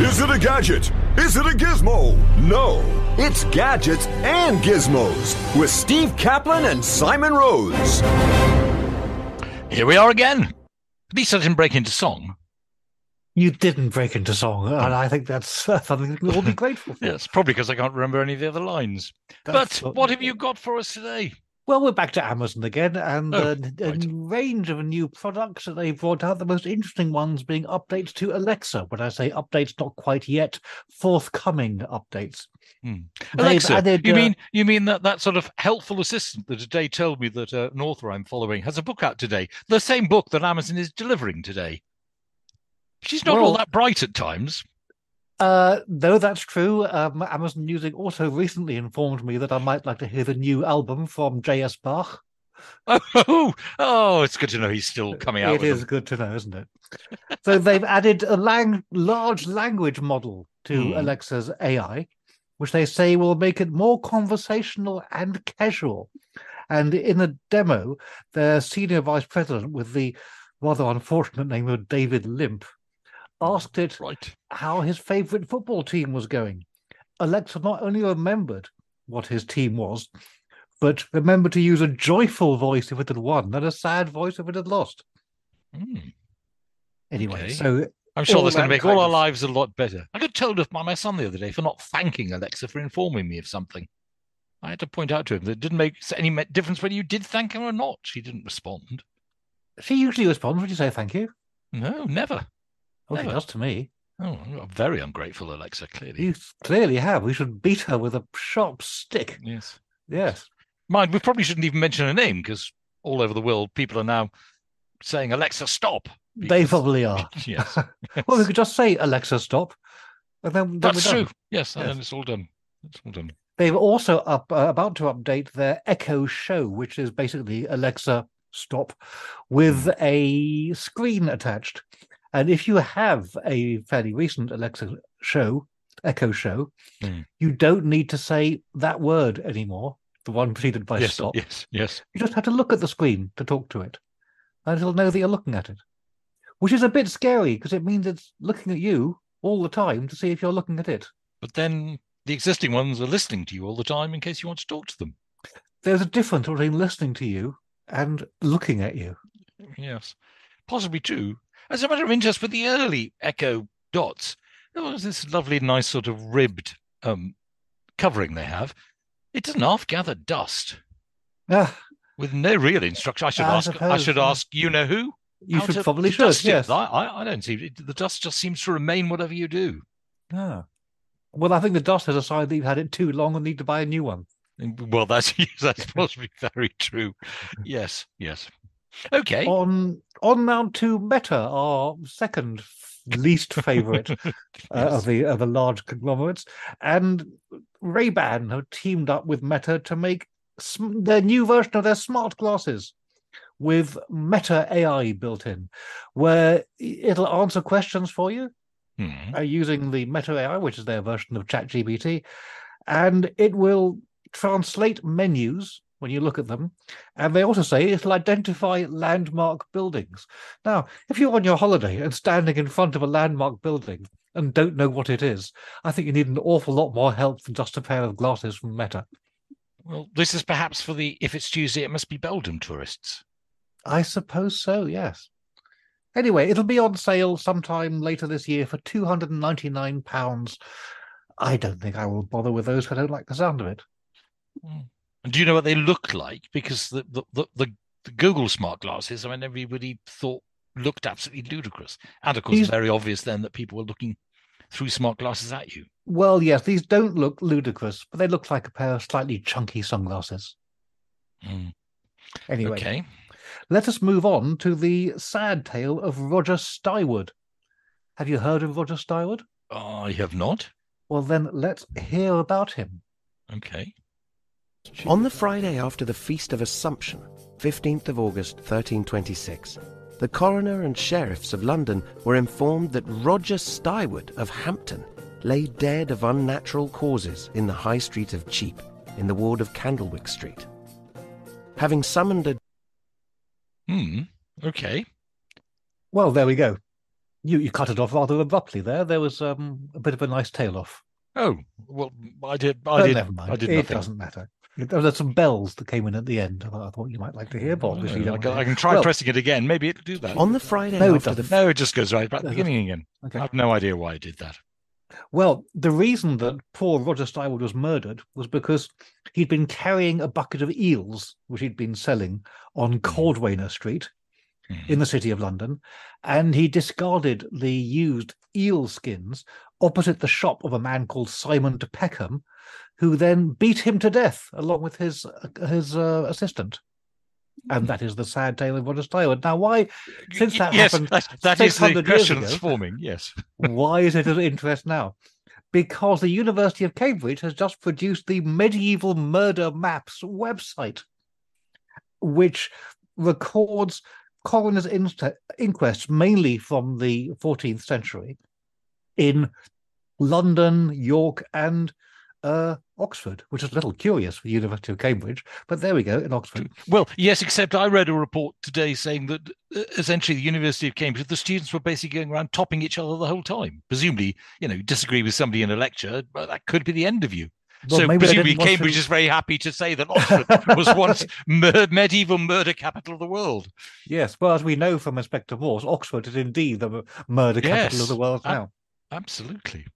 Is it a gadget? Is it a gizmo? No, it's gadgets and gizmos with Steve Caplin and Simon Rose. Here we are again. At least I didn't break into song. You didn't break into song, and I think that's something we'll all be grateful for. Yes, probably because I can't remember any of the other lines. That's but what have you got for us today? Well, we're back to Amazon again, and Oh, uh, a right. range of new products that they've brought out. The most interesting ones being updates to Alexa. When I say updates, not quite yet, forthcoming updates. Hmm. Alexa, added, you uh, mean you mean that that sort of helpful assistant that today told me that uh, an author I'm following has a book out today, the same book that Amazon is delivering today. She's not all that bright at times. Uh, though that's true, um, Amazon Music also recently informed me that I might like to hear the new album from J.S. Bach. Oh, oh, it's good to know he's still coming out. It is them. good to know, isn't it? so they've added a lang- large language model to Hmm. Alexa's AI, which they say will make it more conversational and casual. And in a demo, their senior vice president with the rather unfortunate name of David Limp asked it Right. how his favorite football team was going. Alexa not only remembered what his team was, but remembered to use a joyful voice if it had won and a sad voice if it had lost. Hmm. Anyway, Okay. so I'm sure that's going to make all our lives a lot better. I got told off by my son the other day for not thanking Alexa for informing me of something. I had to point out to him that it didn't make any difference whether you did thank her or not. She didn't respond. she usually responds when you say thank you. No, never. Oh, she Never. does to me. Oh, I'm very ungrateful, Alexa, clearly. You clearly have. We should beat her with a sharp stick. Yes. Yes. Mind, we probably shouldn't even mention her name because all over the world people are now saying, Alexa, stop. They probably are. Yes. Well, we could just say Alexa, stop. And then, then That's true. Yes, and Yes. then it's all done. It's all done. They've also up uh, about to update their Echo Show, which is basically Alexa stop with Hmm. a screen attached. And if you have a fairly recent Alexa show, Echo Show, Hmm. you don't need to say that word anymore, the one preceded by yes, stop. yes, yes. You just have to look at the screen to talk to it, and it'll know that you're looking at it, which is a bit scary because it means it's looking at you all the time to see if you're looking at it. But then the existing ones are listening to you all the time in case you want to talk to them. There's a difference between listening to you and looking at you. Yes, possibly true. As a matter of interest, with the early Echo dots, there was this lovely, nice sort of ribbed um, covering they have. It doesn't half gather dust Ah, with no real instruction. I should I ask. I should yeah. ask. You know who? you should probably should. dust. Yes. I, I, don't see the dust just seems to remain whatever you do. Ah. Well, I think the dust has decided that you've had it too long and need to buy a new one. Well, that's that's possibly very true. Yes, yes. Okay. On on now to Meta, our second least favorite uh, of the of the large conglomerates, and Ray Ban have teamed up with Meta to make sm- their new version of their smart glasses with Meta AI built in, where it'll answer questions for you Hmm. uh, using the Meta AI, which is their version of ChatGPT, and it will translate menus when you look at them. And they also say it'll identify landmark buildings. Now, if you're on your holiday and standing in front of a landmark building and don't know what it is, I think you need an awful lot more help than just a pair of glasses from Meta. Well, this is perhaps for the if it's Tuesday, it must be Belgium tourists. I suppose so, yes. Anyway, it'll be on sale sometime later this year for £299. I don't think I will bother with those. I don't like the sound of it. Hmm. And do you know what they look like? Because the the, the, the, the Google smart glasses, I mean, everybody thought looked absolutely ludicrous. And of course, These- it's very obvious then that people were looking through smart glasses at you. Well, yes, these don't look ludicrous, but they look like a pair of slightly chunky sunglasses. Mm, Anyway, Okay. let us move on to the sad tale of Roger Styward. Have you heard of Roger Styward? I have not. Well, then let's hear about him. Okay. On the Friday after the Feast of Assumption, 15th of August 1326, the coroner and sheriffs of London were informed that Roger Styward of Hampton lay dead of unnatural causes in the High Street of Cheap, in the ward of Candlewick Street. Having summoned a Hmm. Okay. Well, there we go. You you cut it off rather abruptly there. There was um, a bit of a nice tail off. Oh well, I did. I But did. never mind. I did it doesn't matter. There were some bells that came in at the end. I thought, I thought you might like to hear, oh, Bob. obviously you I can, I can try Well- pressing it again. Maybe it'll do that. on the Friday No, it the doesn't. No, it just goes right back to the beginning again. Okay. I have no idea why I did that. Well, the reason that poor Roger Styward was murdered was because he'd been carrying a bucket of eels, which he'd been selling on mm-hmm. Cordwainer Street Hmm. in the city of London, and he discarded the used eel skins opposite the shop of a man called Simon de Peckham, who then beat him to death along with his his uh, assistant. And that is the sad tale of Roger Styward. Now, why, since that yes, happened that, that is the 600 years question ago- that's forming. Yes. why is it of interest now? Because the University of Cambridge has just produced the Medieval Murder Maps website, which records coroner's inquests mainly from the 14th century in London, York, and uh, Oxford, which is a little curious for the University of Cambridge. But there we go, in Oxford. Well, yes, except I read a report today saying that uh, essentially the University of Cambridge, the students were basically going around topping each other the whole time. Presumably, you know, disagree with somebody in a lecture, but that could be the end of you. Well, so presumably Cambridge is very happy to say that Oxford was once mur- medieval murder capital of the world. Yes, well, as we know from Inspector Morse, Oxford is indeed the murder capital of the world now. Absolutely.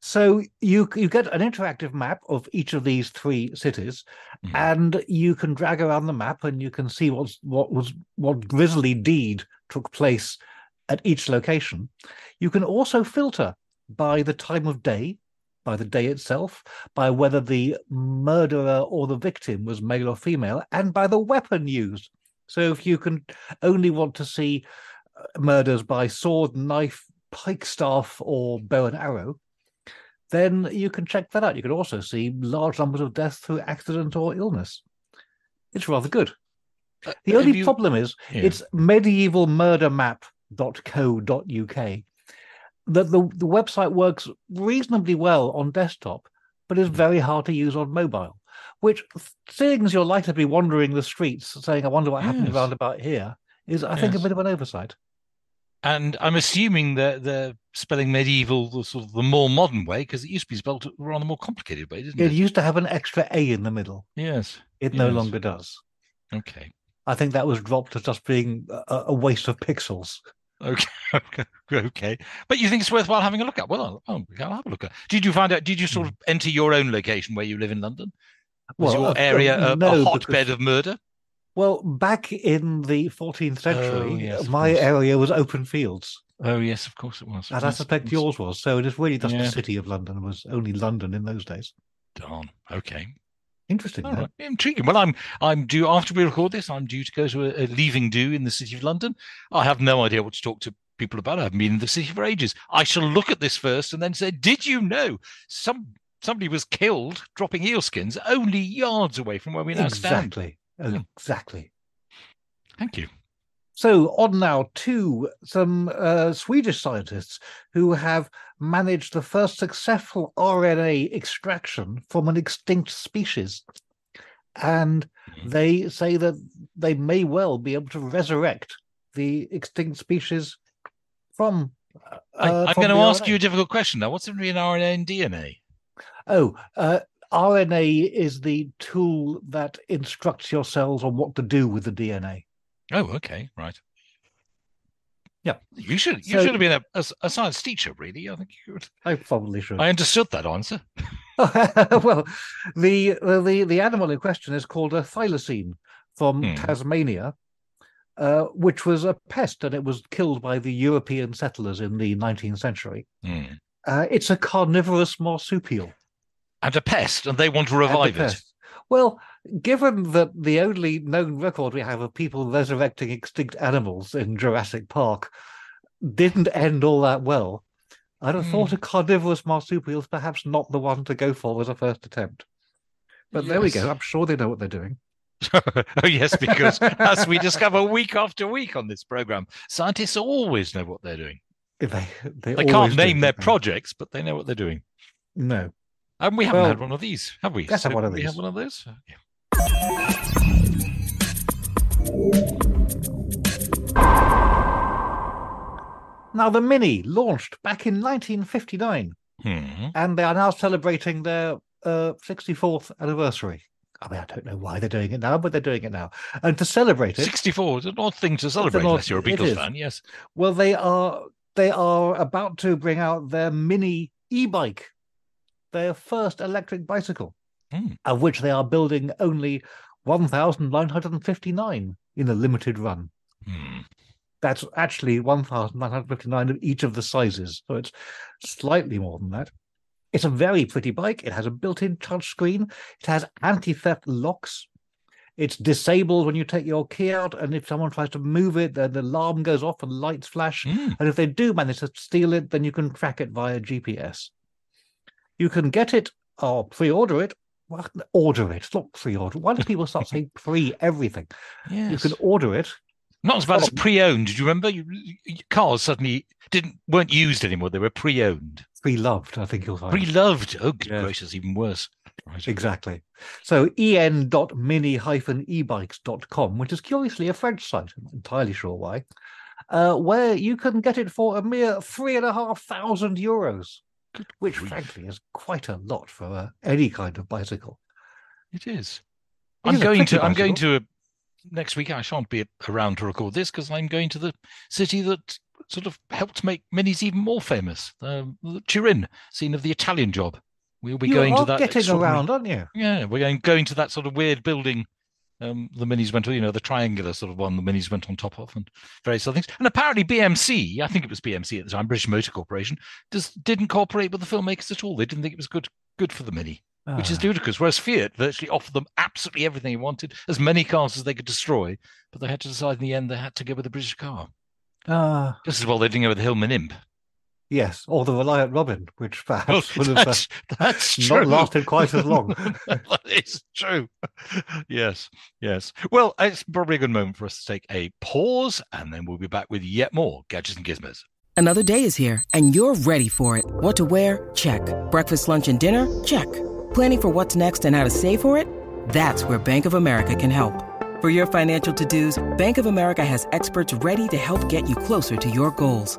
So you you get an interactive map of each of these three cities, Mhm. and you can drag around the map and you can see what's what was what grisly deed took place at each location. You can also filter by the time of day, by the day itself, by whether the murderer or the victim was male or female, and by the weapon used. So if you can only want to see uh, murders by sword, knife, pike staff, or bow and arrow, then you can check that out. You can also see large numbers of deaths through accident or illness. It's rather good. Uh, The have only you- problem is Yeah. it's medievalmurdermap.co.uk. The, the the website works reasonably well on desktop, but Hmm. is very hard to use on mobile. Which, seeing as you're likely to be wandering the streets, saying, "I wonder what happened Yes. around about here," is I think a bit of an oversight. And I'm assuming that they're spelling medieval the sort of the more modern way because it used to be spelled rather more complicated way, didn't It it? used to have an extra A in the middle. Yes. It no longer does. Okay. I think that was dropped as just being a, a waste of pixels. Okay. Okay. Okay. But you think it's worthwhile having a look at? Well, I'll, I'll have a look at. Did you find out? Did you sort of enter your own location where you live in London? Was Well, your uh, area uh, a, no, a hotbed because- of murder? Well, back in the 14th century, Oh, yes, my area was open fields, Oh yes, of course it was. and I suspect yours was. So it is really just Yeah. the city of London. It was only London in those days. Darn. Okay. Interesting. All though. right. Intriguing. Well, I'm I'm due after we record this. I'm due to go to a, a leaving do in the city of London. I have no idea what to talk to people about. I haven't been in the city for ages. I shall look at this first and then say, "Did you know some somebody was killed dropping eelskins only yards away from where we now stand?" Exactly. Hmm. Exactly. Thank you. So on now to some uh, Swedish scientists who have managed the first successful RNA extraction from an extinct species, and Mhm. they say that they may well be able to resurrect the extinct species from. Uh, I, I'm going to the ask RNA. you a difficult question now. What's the difference between RNA and DNA? Oh, uh, RNA is the tool that instructs your cells on what to do with the DNA. Oh, okay, right. Yeah. You should you So- should have been a, a, a science teacher, really. I think you would. I probably should. I understood that answer. well, the, the the animal in question is called a thylacine from Hmm. Tasmania, uh, which was a pest, and it was killed by the European settlers in the 19th century. Hmm. Uh, it's a carnivorous marsupial. And a pest, and they want to revive it. Well, given that the only known record we have of people resurrecting extinct animals in Jurassic Park didn't end all that well, I'd have thought hmm. a carnivorous marsupial is perhaps not the one to go for as a first attempt. But there we go. I'm sure they know what they're doing. oh yes, because as we discover week after week on this program, scientists always know what they're doing. They, they, They can't name their projects, but they know what they're doing. No. And we haven't Well, had one of these, have we? let's have one of we these. have one of those. Yeah. Now, the Mini launched back in 1959, Hmm. and they are now celebrating their uh, 64th anniversary. I mean, I don't know why they're doing it now, but they're doing it now. And to celebrate it, 64 is an odd thing to celebrate odd- unless you're a Beatles fan. Yes. well, they are they are about to bring out their Mini e-bike, their first electric bicycle, Hmm. of which they are building only 1,959 in a limited run. Hmm. That's actually 1,959 of each of the sizes. So it's slightly more than that. It's a very pretty bike. It has a built in touchscreen. It has anti theft locks. It's disabled when you take your key out. And if someone tries to move it, then the alarm goes off and lights flash. Hmm. And if they do manage to steal it, then you can track it via GPS. You can get it or pre order it. Well, order it, not pre order. Why do people start saying pre everything? Yes. You can order it. Not as bad as Oh. pre-owned. Did you remember? You, cars suddenly didn't weren't used anymore. They were pre-owned, Pre loved, I think you'll find. pre-loved. Oh, good Yes. gracious, even worse. Right. Exactly. So en.mini-ebikes.com, which is curiously a French site, I'm not entirely sure why, uh, where you can get it for a mere three and a half thousand euros, which frankly is quite a lot for uh, any kind of bicycle. It is. It I'm is going to. I'm going to. A, next week, I shan't be around to record this because I'm going to the city that sort of helped make minis even more famous. Um, Turin, scene of the Italian job. We'll be you going to that. getting around, aren't you? Yeah, we're going going to that sort of weird building. Um, the minis went, you know, the triangular sort of one. The minis went on top of, and various other things. And apparently, BMC, I think it was BMC at the time, British Motor Corporation, just didn't cooperate with the filmmakers at all. They didn't think it was good good for the mini which is Ah, ludicrous. Whereas Fiat virtually offered them absolutely everything they wanted, as many cars as they could destroy, but they had to decide in the end they had to go with the British car. ah, Just as well they didn't go with the Hillman Imp. Yes, or the Reliant Robin, which Well, perhaps would have uh, that's, that's true. not lasted quite as long. that is true. Yes, yes. Well, it's probably a good moment for us to take a pause, and then we'll be back with yet more gadgets and gizmos. Another day is here, and you're ready for it. What to wear? Check. Breakfast, lunch, and dinner? Check. Planning for what's next and how to save for it? That's where Bank of America can help. For your financial to-dos, Bank of America has experts ready to help get you closer to your goals.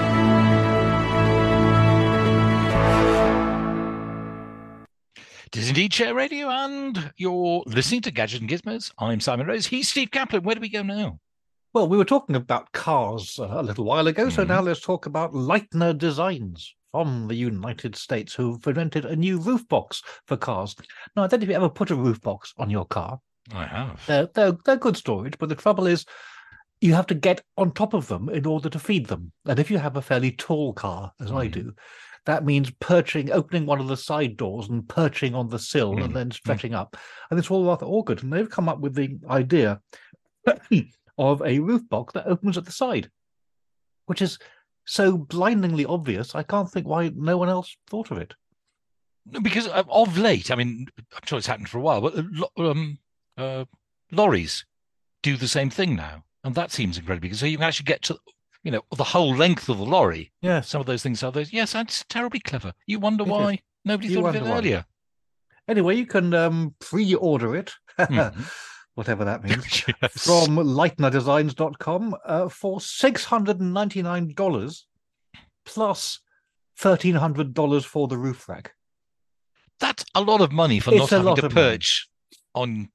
Indeed Share Radio, and you're listening to Gadget and Gizmos. I'm Simon Rose. He's Steve Caplin. Where do we go now? Well, we were talking about cars uh, a little while ago, so Mhm. now let's talk about Leitner Designs from the United States, who've invented a new roof box for cars. Now, I don't know if you ever put a roof box on your car. I have. They're, they're, they're good storage, but the trouble is you have to get on top of them in order to feed them. And if you have a fairly tall car, as I Mhm. do, that means perching, opening one of the side doors and perching on the sill Mhm. and then stretching up. And it's all rather awkward. And they've come up with the idea of a roof box that opens at the side, which is so blindingly obvious. I can't think why no one else thought of it. Because uh, of late, I mean, I'm sure it's happened for a while, but uh, um, uh, lorries do the same thing now, and that seems incredible because so you can actually get to, you know, the whole length of the lorry. Yeah. Some of those things are those. Yes, that's terribly clever. You wonder why nobody You thought of it why. earlier. Anyway, you can um, pre-order it, Mhm. whatever that means. Yes. from leitnerdesigns.com uh, for $699 plus $1,300 for the roof rack. That's a lot of money for It's not a having lot to of money. perch on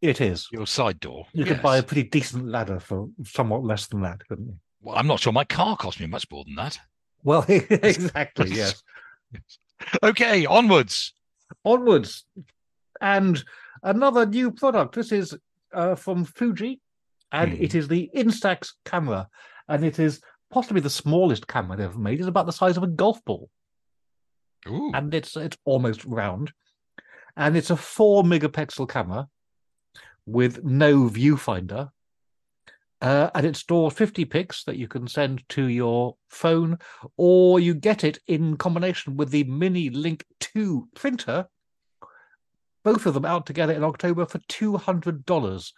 It is. your side door. You could buy a pretty decent ladder for somewhat less than that, couldn't you? Well, I'm not sure my car cost me much more than that. Well, exactly, yes. Okay, onwards. Onwards. And another new product. This is uh, from Fuji. and Hmm. it is the Instax camera, and it is possibly the smallest camera they've ever made. It's about the size of a golf ball, Ooh. and it's it's almost round, and it's a four megapixel camera with no viewfinder. Uh, and it stores 50 pics that you can send to your phone, or you get it in combination with the Mini Link 2 printer. Both of them out together in October for $200,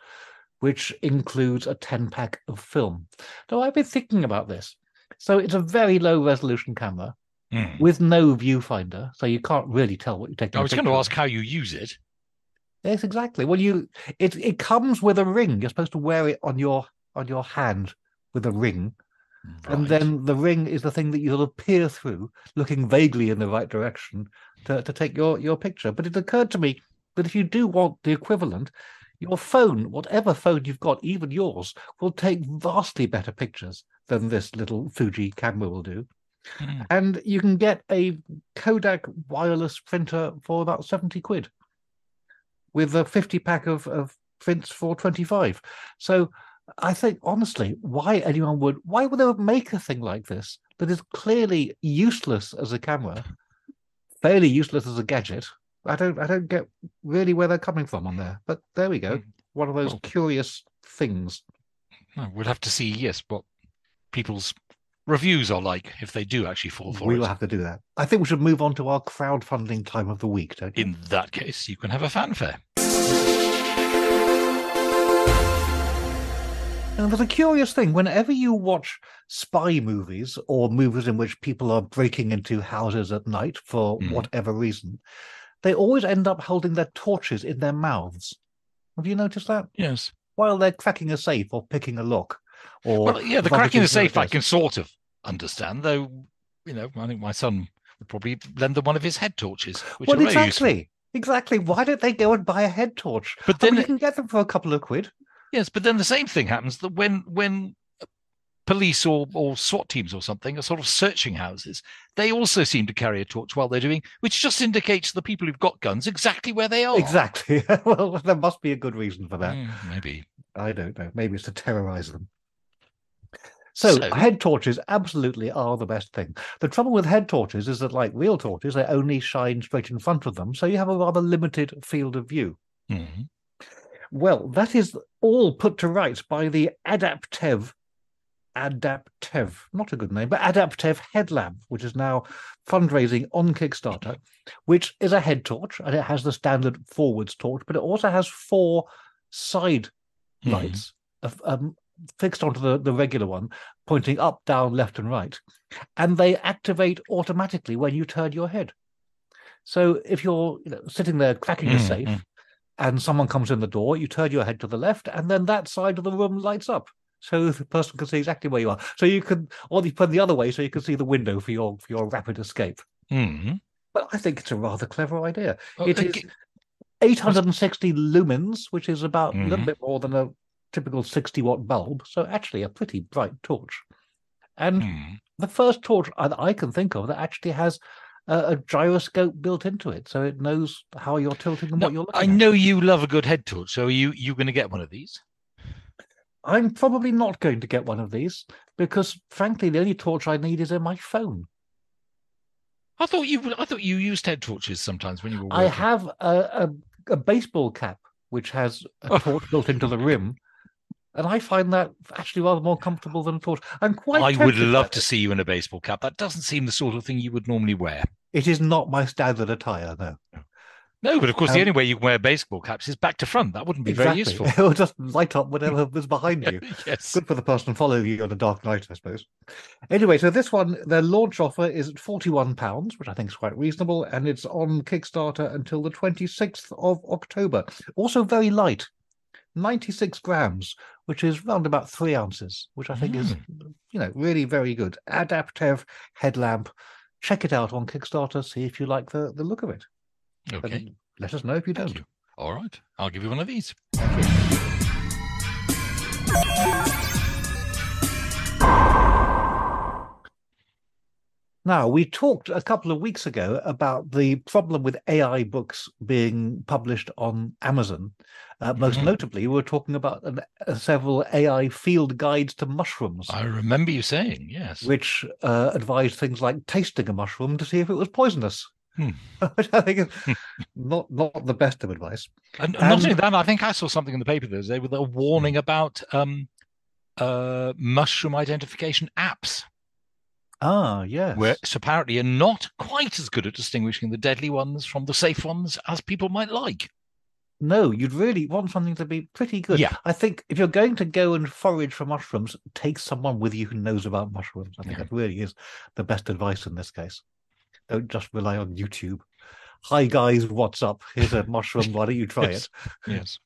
which includes a 10 pack of film. Now, I've been thinking about this. So it's a very low resolution camera Hmm. with no viewfinder, so you can't really tell what you're taking. I was going to ask how you use it. Yes, exactly. Well, you it it comes with a ring. You're supposed to wear it on your on your hand with a ring, and then the ring is the thing that you'll peer through, looking vaguely in the right direction to to take your your picture. But it occurred to me that if you do want the equivalent, your phone, whatever phone you've got, even yours, will take vastly better pictures than this little Fuji camera will do. Hmm. And you can get a Kodak wireless printer for about 70 quid with a 50 pack of, of prints for 25. So I think, honestly, why anyone would, why would they make a thing like this that is clearly useless as a camera, fairly useless as a gadget? I don't, I don't get really where they're coming from on there. But there we go. Hmm. One of those Well- curious things. We'll have to see, yes, what people's reviews are like if they do actually fall for We it. will have to do that. I think we should move on to our crowdfunding time of the week? In that case, you can have a fanfare. And there's a curious thing whenever you watch spy movies or movies in which people are breaking into houses at night for Mhm. whatever reason, they always end up holding their torches in their mouths. Have you noticed that? Yes. While they're cracking a safe or picking a lock. Or Well, yeah, the cracking the a safe I can sort of understand, though. You know, I think my son would probably lend them one of his head torches, which Well, are very useful. exactly. Exactly. Why don't they go and buy a head torch? But I mean, then, you can get them for a couple of quid. Yes, but then the same thing happens that when when police or or SWAT teams or something are sort of searching houses, they also seem to carry a torch while they're doing, which just indicates to the people who've got guns exactly where they are. Exactly. well, there must be a good reason for that. Mm, maybe. I don't know. Maybe it's to terrorize them. So, So- head torches absolutely are the best thing. The trouble with head torches is that, like real torches, they only shine straight in front of them, so you have a rather limited field of view. Mhm. Well, that is all put to rights by the Adaptev, Adaptev, not a good name, but Adaptev headlamp, which is now fundraising on Kickstarter, which is a head torch and it has the standard forwards torch, but it also has four side Mhm. lights um, fixed onto the, the regular one, pointing up, down, left, and right. And they activate automatically when you turn your head. So if you're you know, sitting there cracking a Mm, safe mm. And someone comes in the door, you turn your head to the left, and then that side of the room lights up. So the person can see exactly where you are. So you can, or you put the other way, so you can see the window for your for your rapid escape. Mhm. But I think it's a rather clever idea. Well, It is gi- 860 lumens, which is about a little Mhm. bit more than a typical 60 watt bulb. So actually a pretty bright torch. And Hmm. the first torch that I can think of that actually has a, a gyroscope built into it, so it knows how you're tilting and No, what you're looking at. I at. know you love a good head torch, so are you you going to get one of these? I'm probably not going to get one of these because, frankly, the only torch I need is in my phone. I thought you I thought you used head torches sometimes when you were working. I have a, a, a baseball cap which has a Oh. torch built into the rim, and I find that actually rather more comfortable than a torch. I'm quite. I would love to see you in a baseball cap. That doesn't seem the sort of thing you would normally wear. It is not my standard attire, no. No, but of course, the Um, only way you can wear baseball caps is back to front. That wouldn't be very useful. it will just light up whatever was behind you. yes. Good for the person following you on a dark night, I suppose. Anyway, so this one, their launch offer is at £41, which I think is quite reasonable, and it's on Kickstarter until the 26th of October. Also very light, 96 grams, which is round about three ounces, which I think is, mm. you know, really very good. Adaptive headlamp. Check it out on Kickstarter, see if you like the, the look of it. Okay. And let us know if you Thank don't. you. All right. I'll give you one of these. Now, we talked a couple of weeks ago about the problem with AI books being published on Amazon. Uh, most Mhm. notably, we were talking about an, uh, several AI field guides to mushrooms, I remember you saying, yes. which uh, advised things like tasting a mushroom to see if it was poisonous. Hmm. Which I think is not not the best of advice. And not only that, I think I saw something in the paper the other day with a warning about um, uh, mushroom identification apps, Ah, yes. which apparently are not quite as good at distinguishing the deadly ones from the safe ones as people might like. No, you'd really want something to be pretty good. Yeah. I think if you're going to go and forage for mushrooms, take someone with you who knows about mushrooms. I think Yeah. that really is the best advice in this case. Don't just rely on YouTube. Hi guys, what's up? Here's a mushroom. Why don't you try Yes. it? Yes.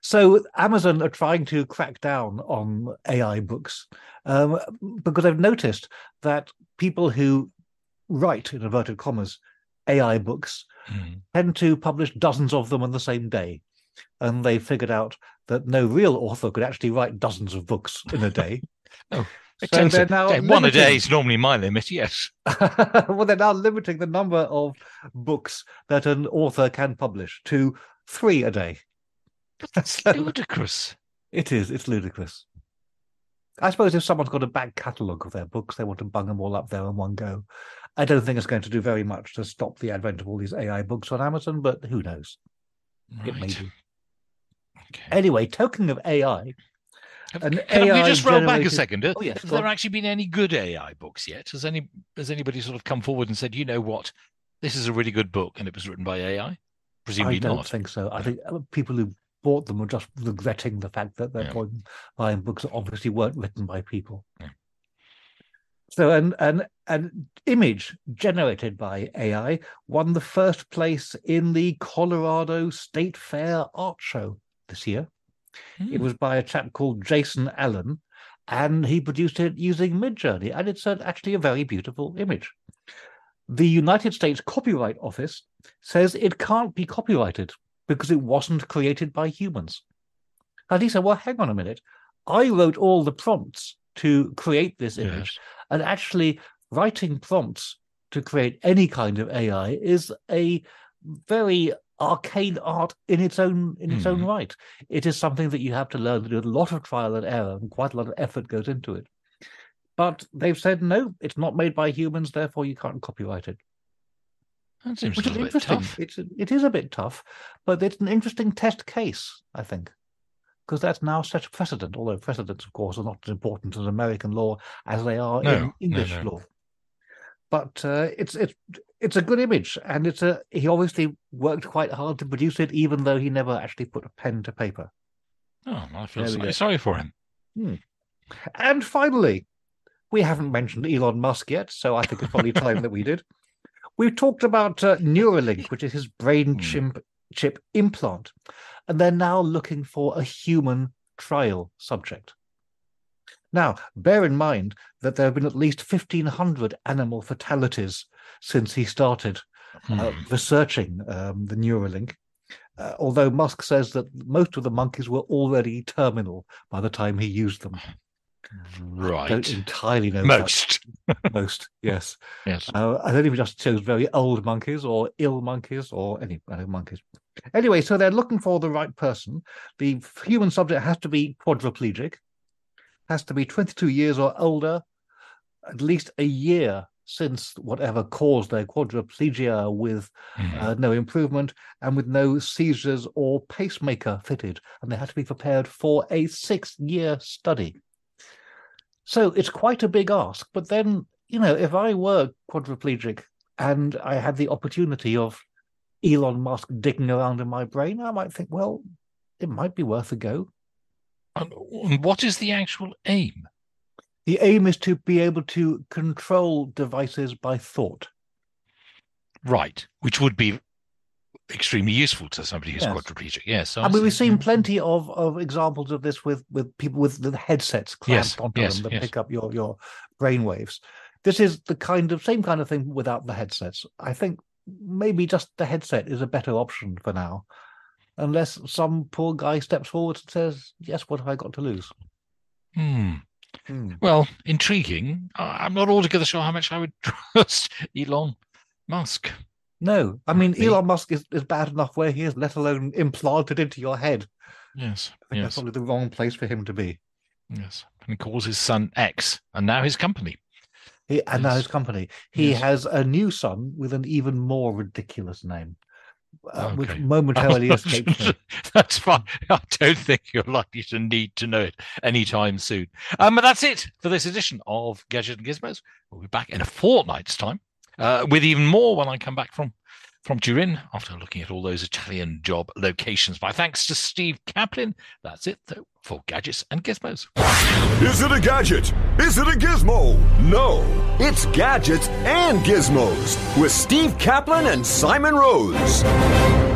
So Amazon are trying to crack down on AI books um, because they've noticed that people who write in inverted commas AI books Mm. tend to publish dozens of them on the same day. And they figured out that no real author could actually write dozens of books in a day. Oh, So they're now okay, one a day is normally my limit. Yes. well, they're now limiting the number of books that an author can publish to three a day. That's ludicrous. It is. It's ludicrous. I suppose if someone's got a back catalogue of their books, they want to bung them all up there in one go. I don't think it's going to do very much to stop the advent of all these AI books on Amazon, but who knows? It may Right. do. Okay. Anyway, talking of AI, Have- an Can AI just roll back a second? Oh, yes, Have there actually been any good AI books yet? Has any has anybody sort of come forward and said, you know what, this is a really good book and it was written by AI? Presumably not. I don't not. think so. I think uh, people who bought them were just regretting the fact that they're Yeah. buying, books that obviously weren't written by people. Yeah. So an an an image generated by AI won the first place in the Colorado State Fair art show this year. It Hmm. was by a chap called Jason Allen, and he produced it using Midjourney, and it's a, actually a very beautiful image. The United States Copyright Office says it can't be copyrighted because it wasn't created by humans. And he said, Well, hang on a minute. I wrote all the prompts to create this image, Yes. and actually writing prompts to create any kind of AI is a very arcane art in its own in its own Hmm. right. It is something that you have to learn to do a lot of trial and error, and quite a lot of effort goes into it. But they've said no, it's not made by humans, therefore you can't copyright it. That seems Which is interesting. tough. It's it is a bit tough, but it's an interesting test case, I think, because that's now set a precedent. Although precedents, of course, are not as important in American law as they are No, in English no. law. But uh, it's it's it's a good image, and it's a he obviously worked quite hard to produce it, even though he never actually put a pen to paper. Oh, I feel sorry, sorry for him. And finally, we haven't mentioned Elon Musk yet, so I think it's probably time that we did. We've talked about uh, Neuralink, which is his brain Hmm. chimp, chip implant, and they're now looking for a human trial subject. Now, bear in mind that there have been at least 1,500 animal fatalities since he started uh, Hmm. researching um, the Neuralink. Uh, although Musk says that most of the monkeys were already terminal by the time he used them. Right. Don't entirely know that. Most. Most, yes. Yes. Uh, I don't even just chose very old monkeys or ill monkeys or any other monkeys. Anyway, so they're looking for the right person. The human subject has to be quadriplegic, has to be 22 years or older, at least a year since whatever caused their quadriplegia with Hmm. uh, no improvement and with no seizures or pacemaker fitted. And they had to be prepared for a six year study. So it's quite a big ask. But then, you know, if I were quadriplegic and I had the opportunity of Elon Musk digging around in my brain, I might think, well, it might be worth a go. And what is the actual aim? The aim is to be able to control devices by thought. Right. Which would be extremely useful to somebody who's Yes. quadriplegic. Yes. I mean, we've seen plenty of, of examples of this with, with people with the headsets clamped Yes, onto yes, them that pick up your, your brain waves. This is the kind of same kind of thing without the headsets. I think maybe just the headset is a better option for now, unless some poor guy steps forward and says, "Yes, what have I got to lose?" Hmm. Hmm. Well, intriguing. I'm not altogether sure how much I would trust Elon Musk. No, I mean Me. Elon Musk is, is bad enough where he is, let alone implanted into your head. Yes, I think that's yes, probably the wrong place for him to be. yes. And he calls his son X, and now his company. He, and now his company. He Yes. has a new son with an even more ridiculous name, uh, which momentarily escaped me. That's fine. I don't think you're likely to need to know it anytime soon. Um, but that's it for this edition of Gadget and Gizmos. We'll be back in a fortnight's time uh, with even more when I come back from from Turin after looking at all those Italian job locations. My thanks to Steve Caplin. That's it though for Gadgets and Gizmos. Is it a gadget? Is it a gizmo? No, it's gadgets and gizmos with Steve Caplin and Simon Rose.